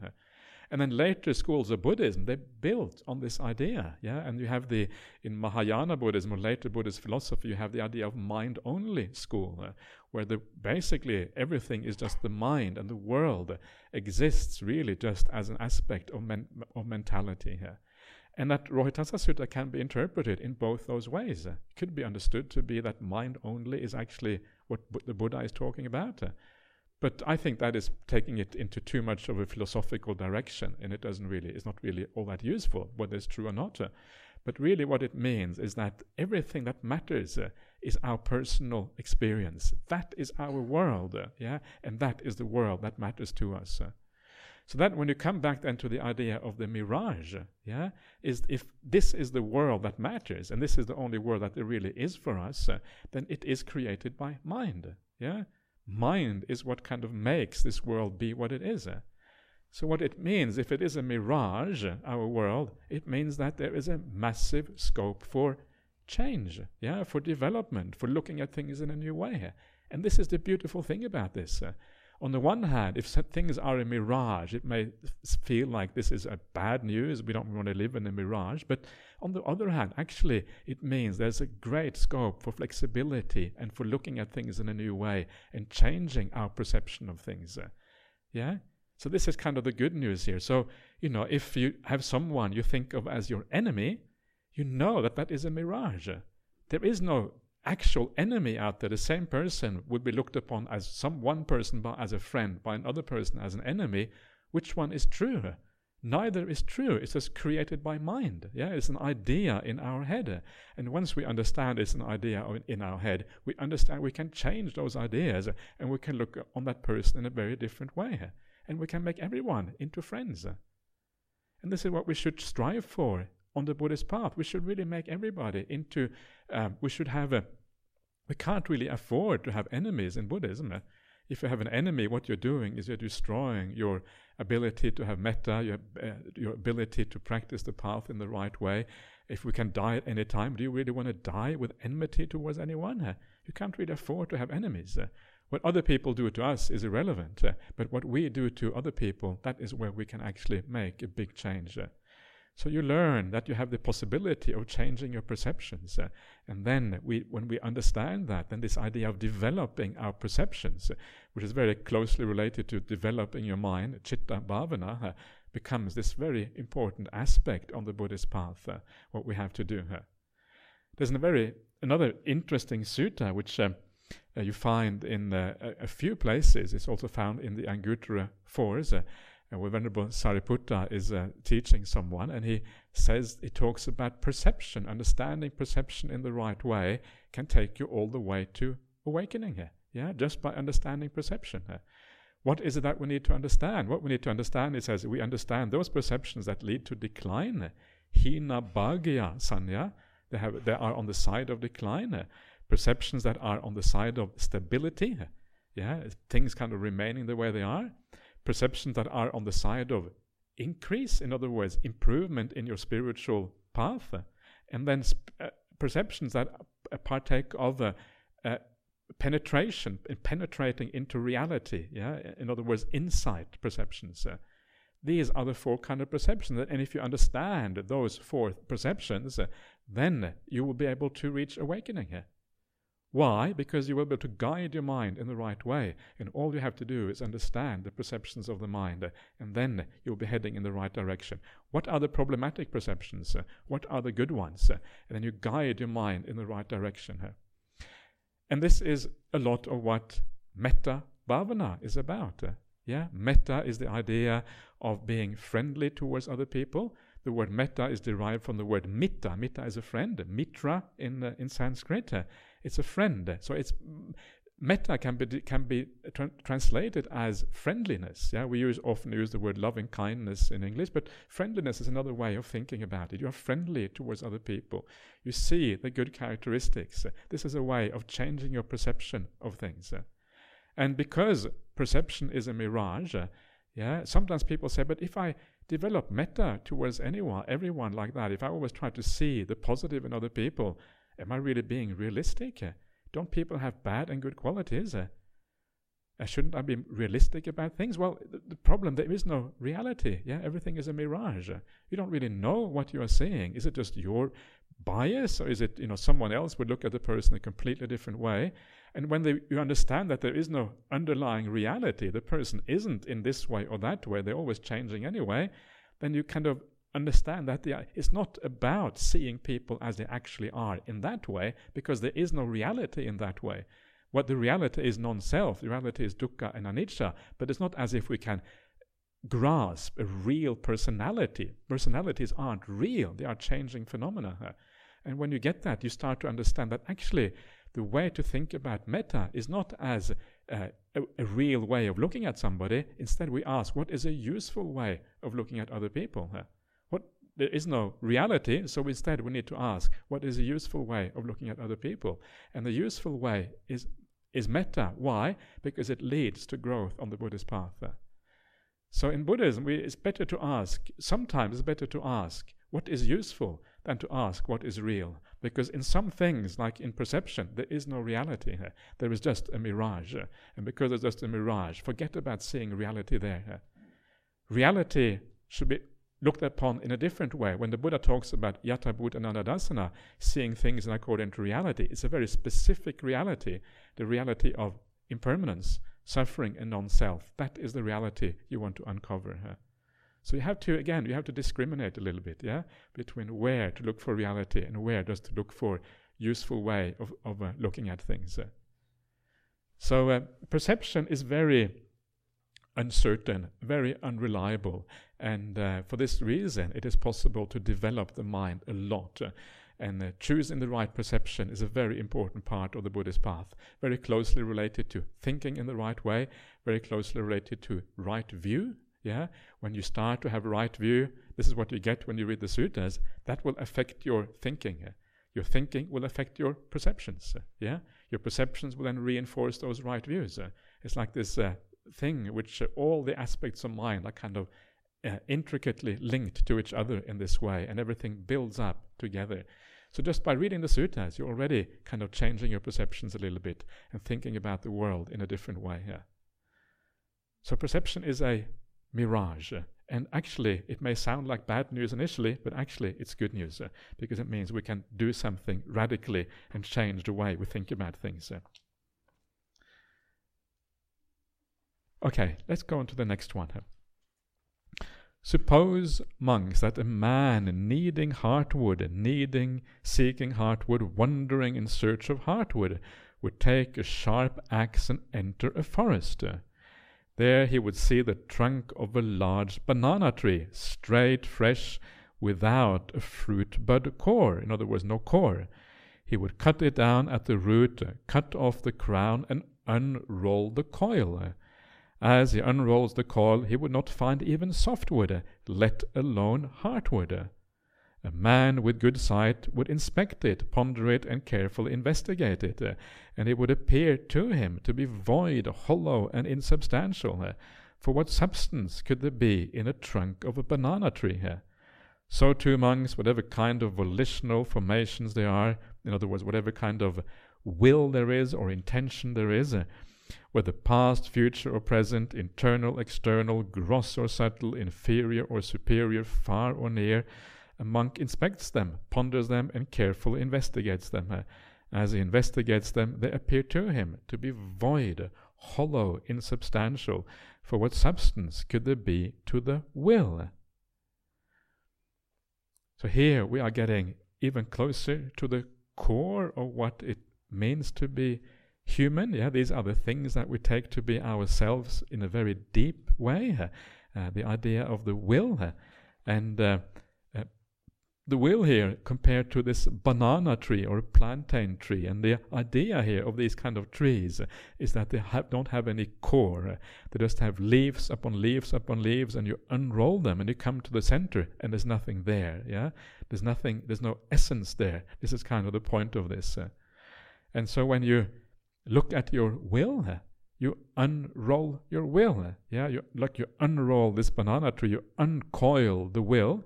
[SPEAKER 2] Uh, and then later schools of Buddhism, they built on this idea. Yeah, and you have the, in Mahayana Buddhism or later Buddhist philosophy, you have the idea of mind only school, uh, where the, basically everything is just the mind and the world exists really just as an aspect of, men, of mentality here. And that Rohitassa Sutta can be interpreted in both those ways. It could be understood to be that mind only is actually what the Buddha is talking about. But I think that is taking it into too much of a philosophical direction, and it doesn't really, it's not really all that useful, whether it's true or not. Uh, but really, what it means is that everything that matters uh, is our personal experience. That is our world, uh, yeah, and that is the world that matters to us. Uh. So that when you come back then to the idea of the mirage, yeah, is if this is the world that matters, and this is the only world that there really is for us, uh, then it is created by mind, yeah mind is what kind of makes this world be what it is. So, what it means, if it is a mirage, our world, it means that there is a massive scope for change, yeah, for development, for looking at things in a new way. And this is the beautiful thing about this. On the one hand, if things are a mirage, it may feel like this is a bad news. We don't want to live in a mirage. But on the other hand, actually, it means there's a great scope for flexibility and for looking at things in a new way and changing our perception of things. Uh, yeah? So this is kind of the good news here. So, you know, if you have someone you think of as your enemy, you know that that is a mirage. There is no actual enemy out there, the same person would be looked upon as some one person by, as a friend, by another person as an enemy, which one is true? neither is true. It's just created by mind. Yeah, it's an idea in our head. And once we understand it's an idea in our head, we understand we can change those ideas and we can look on that person in a very different way. And we can make everyone into friends. And this is what we should strive for on the Buddhist path. We should really make everybody into, um, we should have a, we can't really afford to have enemies in Buddhism. Uh, if you have an enemy, what you're doing is you're destroying your ability to have metta, your, uh, your ability to practice the path in the right way. If we can die at any time, do you really want to die with enmity towards anyone? Uh, you can't really afford to have enemies. What other people do to us is irrelevant, but what we do to other people, that is where we can actually make a big change. So you learn that you have the possibility of changing your perceptions. Uh, and then we, when we understand that, then this idea of developing our perceptions, uh, which is very closely related to developing your mind, chitta bhavana, uh, becomes this very important aspect on the Buddhist path, uh, what we have to do. Uh. There's a very, another interesting sutta which uh, you find in a, a, few places. It's also found in the Anguttara 4s. And Venerable Sariputta is uh, teaching someone, and he says, he talks about perception, understanding perception in the right way can take you all the way to awakening here. Yeah, just by understanding perception here. What is it that we need to understand? What we need to understand, he says, we understand those perceptions that lead to decline. Hanabhagiya sanna, they, have, they are on the side of decline. Perceptions that are on the side of stability. Yeah, things kind of remaining the way they are perceptions that are on the side of increase, in other words, improvement in your spiritual path, and then uh, perceptions that uh, partake of uh, uh, penetration, penetrating into reality. Yeah, in other words, insight perceptions. Uh, these are the four kind of perceptions, and if you understand those four perceptions, uh, then you will be able to reach awakening here. Why? Because you will be able to guide your mind in the right way. And all you have to do is understand the perceptions of the mind, and then you'll be heading in the right direction. What are the problematic perceptions? What are the good ones? And then you guide your mind in the right direction. And this is a lot of what metta bhavana is about. Yeah, metta is the idea of being friendly towards other people. The word metta is derived from the word mitta. Mitta is a friend. Mitra in uh, in Sanskrit. It's a friend. So it's metta can be can be tra- translated as friendliness. Yeah, we use often use the word loving kindness in English, but friendliness is another way of thinking about it. You are friendly towards other people. You see the good characteristics. This is a way of changing your perception of things. And because perception is a mirage, yeah, sometimes people say, but if I develop metta towards anyone, everyone like that, if I always try to see the positive in other people, Am I really being realistic? Don't people have bad and good qualities? Uh, shouldn't I be realistic about things? Well, the, problem there is no reality. Yeah, everything is a mirage. You don't really know what you are seeing. Is it just your bias, or is it you know someone else would look at the person a completely different way? And when they, you understand that there is no underlying reality, the person isn't in this way or that way. They're always changing anyway. Then you kind of understand that it's not about seeing people as they actually are in that way, because there is no reality in that way. What the reality is non self, the reality is dukkha and anicca, but it's not as if we can grasp a real personality. Personalities aren't real, they are changing phenomena. And when you get that, you start to understand that actually the way to think about metta is not as uh, a, a, real way of looking at somebody. Instead, we ask, what is a useful way of looking at other people? There is no reality, so instead we need to ask what is a useful way of looking at other people? And the useful way is, is metta. Why? Because it leads to growth on the Buddhist path. So in Buddhism, we, it's better to ask, sometimes it's better to ask what is useful than to ask what is real. Because in some things, like in perception, there is no reality here. There is just a mirage. And because there's just a mirage, forget about seeing reality there. Reality should be looked upon in a different way. When the Buddha talks about yatha bhutananda seeing things according to reality, it's a very specific reality, the reality of impermanence, suffering, and non self. That is the reality you want to uncover. Huh? So you have to, again, you have to discriminate a little bit, yeah, between where to look for reality and where just to look for useful way of, of uh, looking at things. Uh. So uh, perception is very uncertain, very unreliable. And uh, for this reason, it is possible to develop the mind a lot. And uh, choosing the right perception is a very important part of the Buddhist path, very closely related to thinking in the right way, very closely related to right view. Yeah, when you start to have right view, this is what you get when you read the suttas. That will affect your thinking. Your thinking will affect your perceptions. Yeah, your perceptions will then reinforce those right views. It's like this uh, thing which uh, all the aspects of mind are kind of uh, intricately linked to each other in this way, and everything builds up together. So just by reading the suttas, you're already kind of changing your perceptions a little bit and thinking about the world in a different way. Yeah. So perception is a mirage. And actually, it may sound like bad news initially, but actually, it's good news uh, because it means we can do something radically and change the way we think about things. Uh. Okay, let's go on to the next one. Suppose, monks, that a man needing heartwood, needing, seeking heartwood, wandering in search of heartwood, would take a sharp axe and enter a forest. There he would see the trunk of a large banana tree, straight, fresh, without a fruit bud core, in other words, no core. He would cut it down at the root, cut off the crown, and unroll the coil. As he unrolls the coil, he would not find even softwood, let alone hardwood. A man with good sight would inspect it, ponder it, and carefully investigate it, uh, and it would appear to him to be void, hollow, and insubstantial. Uh, for what substance could there be in a trunk of a banana tree? Uh? So too amongst whatever kind of volitional formations there are, in other words, whatever kind of will there is or intention there is, whether past, future, or present, internal, external, gross or subtle, inferior or superior, far or near, a monk inspects them, ponders them, and carefully investigates them. Uh, as he investigates them, they appear to him to be void, hollow, insubstantial. For what substance could there be to the will? So here we are getting even closer to the core of what it means to be human. Yeah, these are the things that we take to be ourselves in a very deep way. Uh, the idea of the will. Uh, and uh, uh, the will here compared to this banana tree or plantain tree. And the idea here of these kind of trees is that they don't have any core. They just have leaves upon leaves upon leaves, and you unroll them and you come to the center, and there's nothing there. Yeah, there's nothing. There's no essence there. This is kind of the point of this. Uh, and so when you look at your will. You unroll your will. Yeah, you like you unroll this banana tree. You uncoil the will,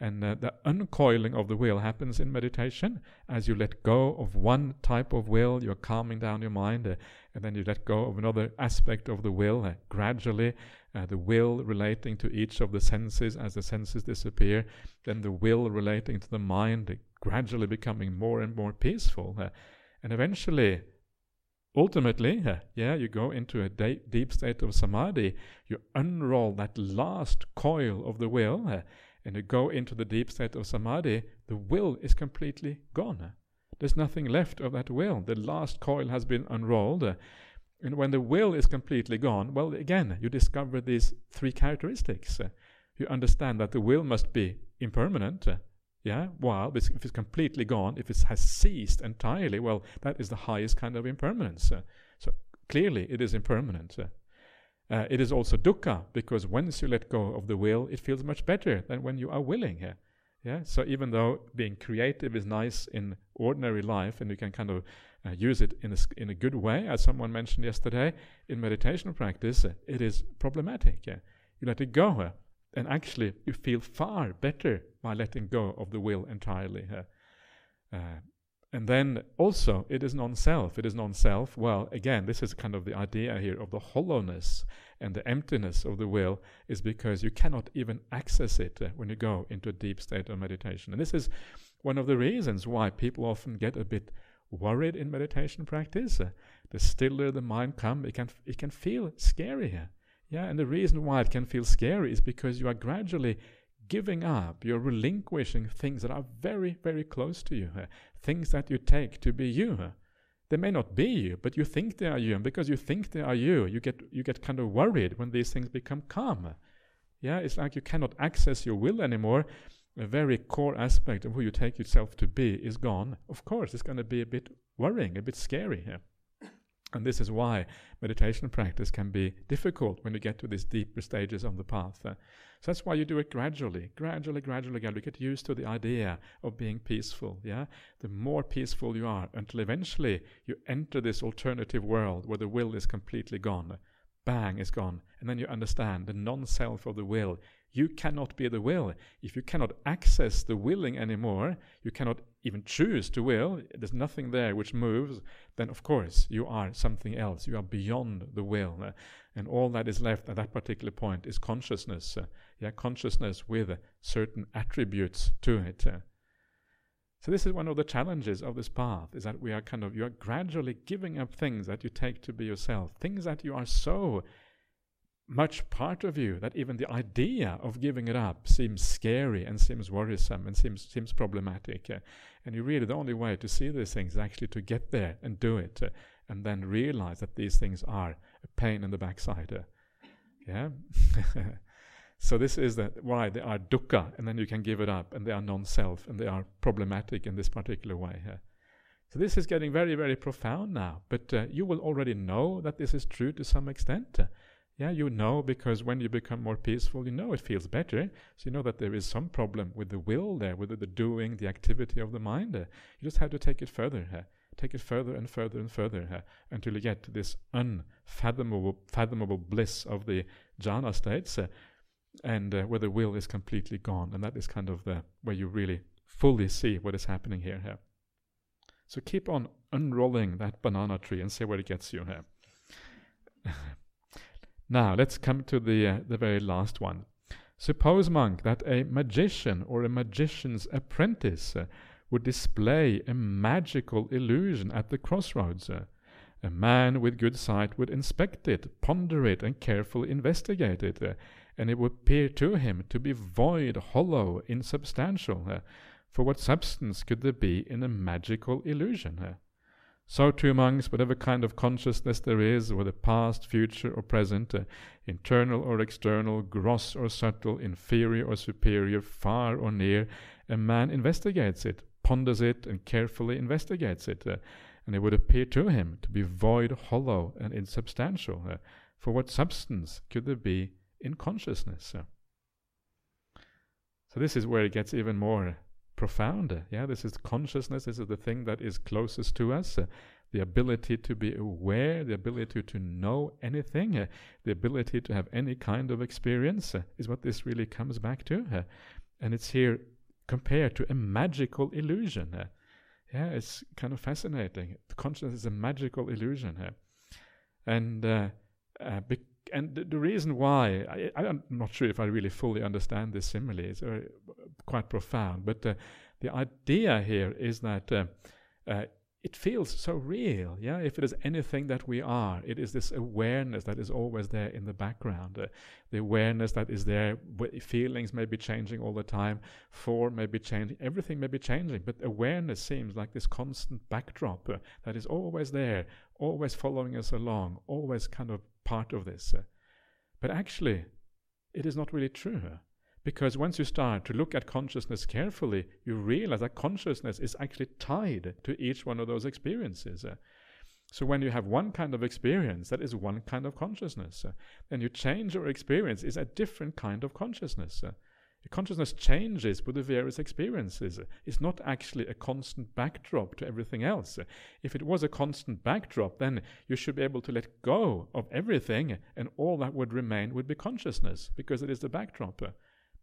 [SPEAKER 2] and uh, the uncoiling of the will happens in meditation. As you let go of one type of will, you're calming down your mind, uh, and then you let go of another aspect of the will. Uh, gradually, uh, the will relating to each of the senses as the senses disappear, then the will relating to the mind, gradually becoming more and more peaceful, and eventually ultimately, yeah, you go into a de- deep state of samadhi, you unroll that last coil of the will, and you go into the deep state of samadhi, the will is completely gone. There's nothing left of that will. The last coil has been unrolled. And when the will is completely gone, well, again, you discover these three characteristics. You understand that the will must be impermanent, yeah, while if it's completely gone, if it has ceased entirely, well, that is the highest kind of impermanence. Uh, so clearly, it is impermanent. Uh, uh, it is also dukkha because once you let go of the will, it feels much better than when you are willing. Yeah, yeah. So even though being creative is nice in ordinary life, and you can kind of uh, use it in a, in a good way, as someone mentioned yesterday, in meditation practice, uh, it is problematic. Yeah, you let it go uh, and actually you feel far better by letting go of the will entirely. Uh, uh, and then also, it is non self. It is non self. Well, again, this is kind of the idea here of the hollowness and the emptiness of the will, is because you cannot even access it uh, when you go into a deep state of meditation. And this is one of the reasons why people often get a bit worried in meditation practice. Uh, the stiller the mind comes, it can, it can feel scary here. Yeah, and the reason why it can feel scary is because you are gradually giving up, you're relinquishing things that are very, very close to you, uh, things that you take to be you. Uh, they may not be you, but you think they are you, and because you think they are you, you get you get kind of worried when these things become calm. Yeah, it's like you cannot access your will anymore. A very core aspect of who you take yourself to be is gone. Of course, it's going to be a bit worrying, a bit scary here. And this is why meditation practice can be difficult when you get to these deeper stages on the path. Uh, so that's why you do it gradually, gradually, gradually, gradually. Get used to the idea of being peaceful. Yeah, the more peaceful you are, until eventually you enter this alternative world where the will is completely gone. Bang, is gone, and then you understand the non-self of the will you cannot be the will. If you cannot access the willing anymore, you cannot even choose to will, there's nothing there which moves, then of course you are something else. You are beyond the will. Uh, and all that is left at that particular point is consciousness. Uh, yeah, consciousness with certain attributes to it. So this is one of the challenges of this path, is that we are kind of, you are gradually giving up things that you take to be yourself, things that you are so much part of you that even the idea of giving it up seems scary and seems worrisome and seems seems problematic. Uh, and you really the only way to see these things is actually to get there and do it, uh, and then realize that these things are a pain in the backside. Uh, yeah. so this is the, why they are dukkha, and then you can give it up, and they are non-self, and they are problematic in this particular way. So this is getting very, very profound now. But uh, you will already know that this is true to some extent. Yeah, you know because when you become more peaceful, you know it feels better. So you know that there is some problem with the will there, with the doing, the activity of the mind. You just have to take it further. Take it further and further and further until you get to this unfathomable fathomable bliss of the jhana states, uh, and uh, where the will is completely gone. And that is kind of the where you really fully see what is happening here. So keep on unrolling that banana tree and see where it gets you here. Now, let's come to the, uh, the very last one. Suppose, monk, that a magician or a magician's apprentice uh, would display a magical illusion at the crossroads. Uh, a man with good sight would inspect it, ponder it, and carefully investigate it, uh, and it would appear to him to be void, hollow, insubstantial. Uh, for what substance could there be in a magical illusion? So too amongst whatever kind of consciousness there is, whether past, future, or present, uh, internal or external, gross or subtle, inferior or superior, far or near, a man investigates it, ponders it, and carefully investigates it. Uh, and it would appear to him to be void, hollow, and insubstantial. Uh, for what substance could there be in consciousness? Uh? So, this is where it gets even more profound. Yeah, this is consciousness. This is the thing that is closest to us. Uh, the ability to be aware, the ability to know anything, uh, the ability to have any kind of experience uh, is what this really comes back to. Uh, and it's here compared to a magical illusion. Uh, yeah, it's kind of fascinating. Consciousness is a magical illusion. and uh, and the, the, reason why I, am not sure if I really fully understand this simile. is uh, quite profound, but uh, the idea here is that uh, uh, it feels so real. Yeah, if it is anything that we are, it is this awareness that is always there in the background. Uh, the awareness that is there. Feelings may be changing all the time. Form may be changing. Everything may be changing, but awareness seems like this constant backdrop uh, that is always there, always following us along, always kind of part of this. Uh, but actually, it is not really true. Because once you start to look at consciousness carefully, you realize that consciousness is actually tied to each one of those experiences. Uh, so when you have one kind of experience, that is one kind of consciousness. Uh, and you change your experience is a different kind of consciousness. Consciousness changes with the various experiences. It's not actually a constant backdrop to everything else. If it was a constant backdrop, then you should be able to let go of everything, and all that would remain would be consciousness, because it is the backdrop.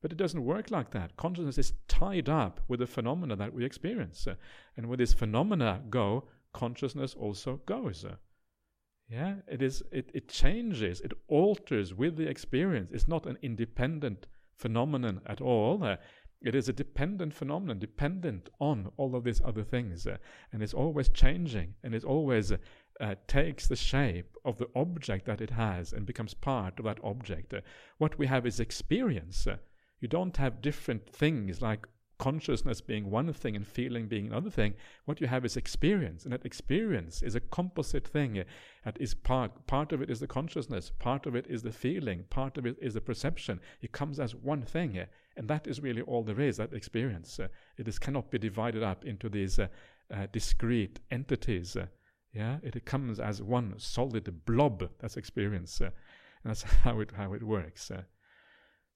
[SPEAKER 2] But it doesn't work like that. Consciousness is tied up with the phenomena that we experience. And when these phenomena go, consciousness also goes. Yeah, it is. It, it changes. It alters with the experience. It's not an independent phenomenon at all. Uh, it is a dependent phenomenon, dependent on all of these other things, uh, and it's always changing, and it always uh, takes the shape of the object that it has and becomes part of that object. Uh, what we have is experience. Uh, you don't have different things like consciousness being one thing and feeling being another thing, what you have is experience, and that experience is a composite thing. That is part part of it is the consciousness, part of it is the feeling, part of it is the perception. It comes as one thing, and that is really all there is. That experience, uh, it is cannot be divided up into these uh, uh, discrete entities. Uh, yeah, it, comes as one solid blob. That's experience, uh, and that's how it how it works.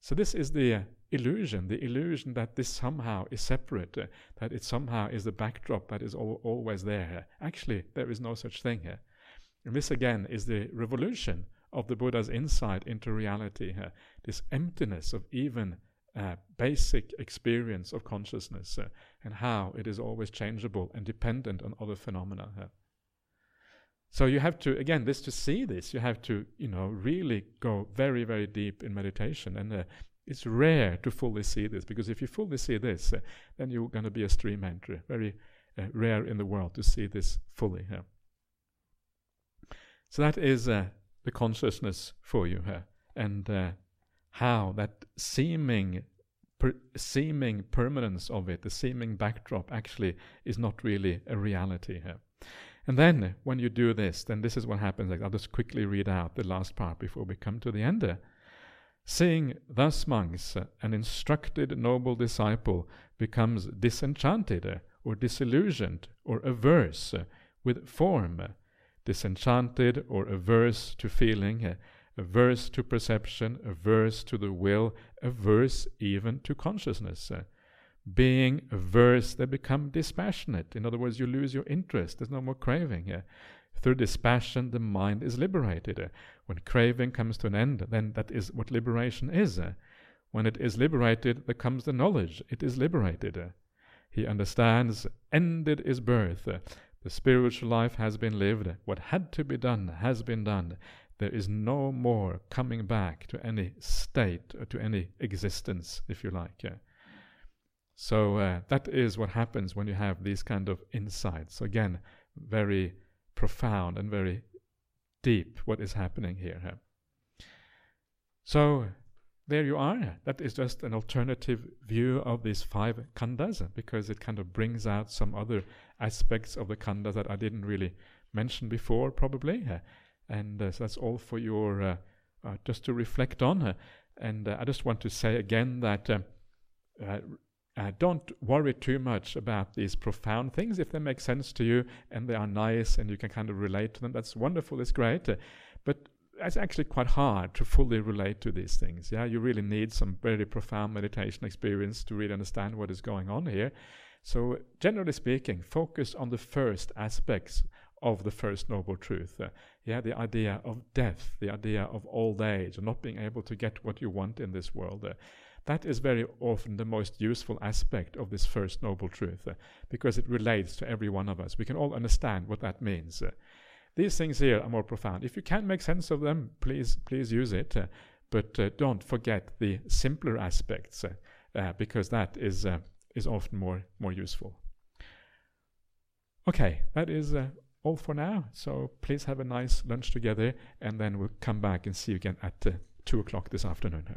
[SPEAKER 2] Uh. So this is the illusion, the illusion that this somehow is separate, uh, that it somehow is the backdrop that is al- always there. Actually, there is no such thing here. And this again is the revolution of the Buddha's insight into reality here. This emptiness of even uh, basic experience of consciousness uh, and how it is always changeable and dependent on other phenomena. So you have to, again, this to see this, you have to, you know, really go very, very deep in meditation. And uh, it's rare to fully see this because if you fully see this, uh, then you're going to be a stream entry. Very uh, rare in the world to see this fully here. So that is uh, the consciousness for you here, and uh, how that seeming per seeming permanence of it, the seeming backdrop, actually is not really a reality here. And then when you do this, then this is what happens. Like, I'll just quickly read out the last part before we come to the end. Seeing thus, monks, an instructed noble disciple becomes disenchanted or disillusioned or averse with form, disenchanted or averse to feeling, averse to perception, averse to the will, averse even to consciousness. Being averse, they become dispassionate. In other words, you lose your interest. There's no more craving. here. Through dispassion, the mind is liberated. When craving comes to an end, then that is what liberation is. When it is liberated, there comes the knowledge. It is liberated. He understands, ended is birth. The spiritual life has been lived. What had to be done has been done. There is no more coming back to any state or to any existence, if you like. So uh, that is what happens when you have these kind of insights. Again, very profound and very deep what is happening here. So there you are. That is just an alternative view of these five khandhas because it kind of brings out some other aspects of the khandhas that I didn't really mention before, probably. and uh, so that's all for your uh, uh, just to reflect on. and uh, I just want to say again that. Uh, don't worry too much about these profound things if they make sense to you and they are nice and you can kind of relate to them. That's wonderful, it's great. Uh, but it's actually quite hard to fully relate to these things. Yeah, you really need some very profound meditation experience to really understand what is going on here. So, generally speaking, focus on the first aspects of the first noble truth. Uh, yeah, the idea of death, the idea of old age, not being able to get what you want in this world. Uh, that is very often the most useful aspect of this first noble truth uh, because it relates to every one of us. We can all understand what that means. Uh, these things here are more profound. If you can make sense of them, please please use it. Uh, but uh, don't forget the simpler aspects uh, uh, because that is is often more more useful. Okay, that is all for now. So please have a nice lunch together, and then we'll come back and see you again at two o'clock this afternoon.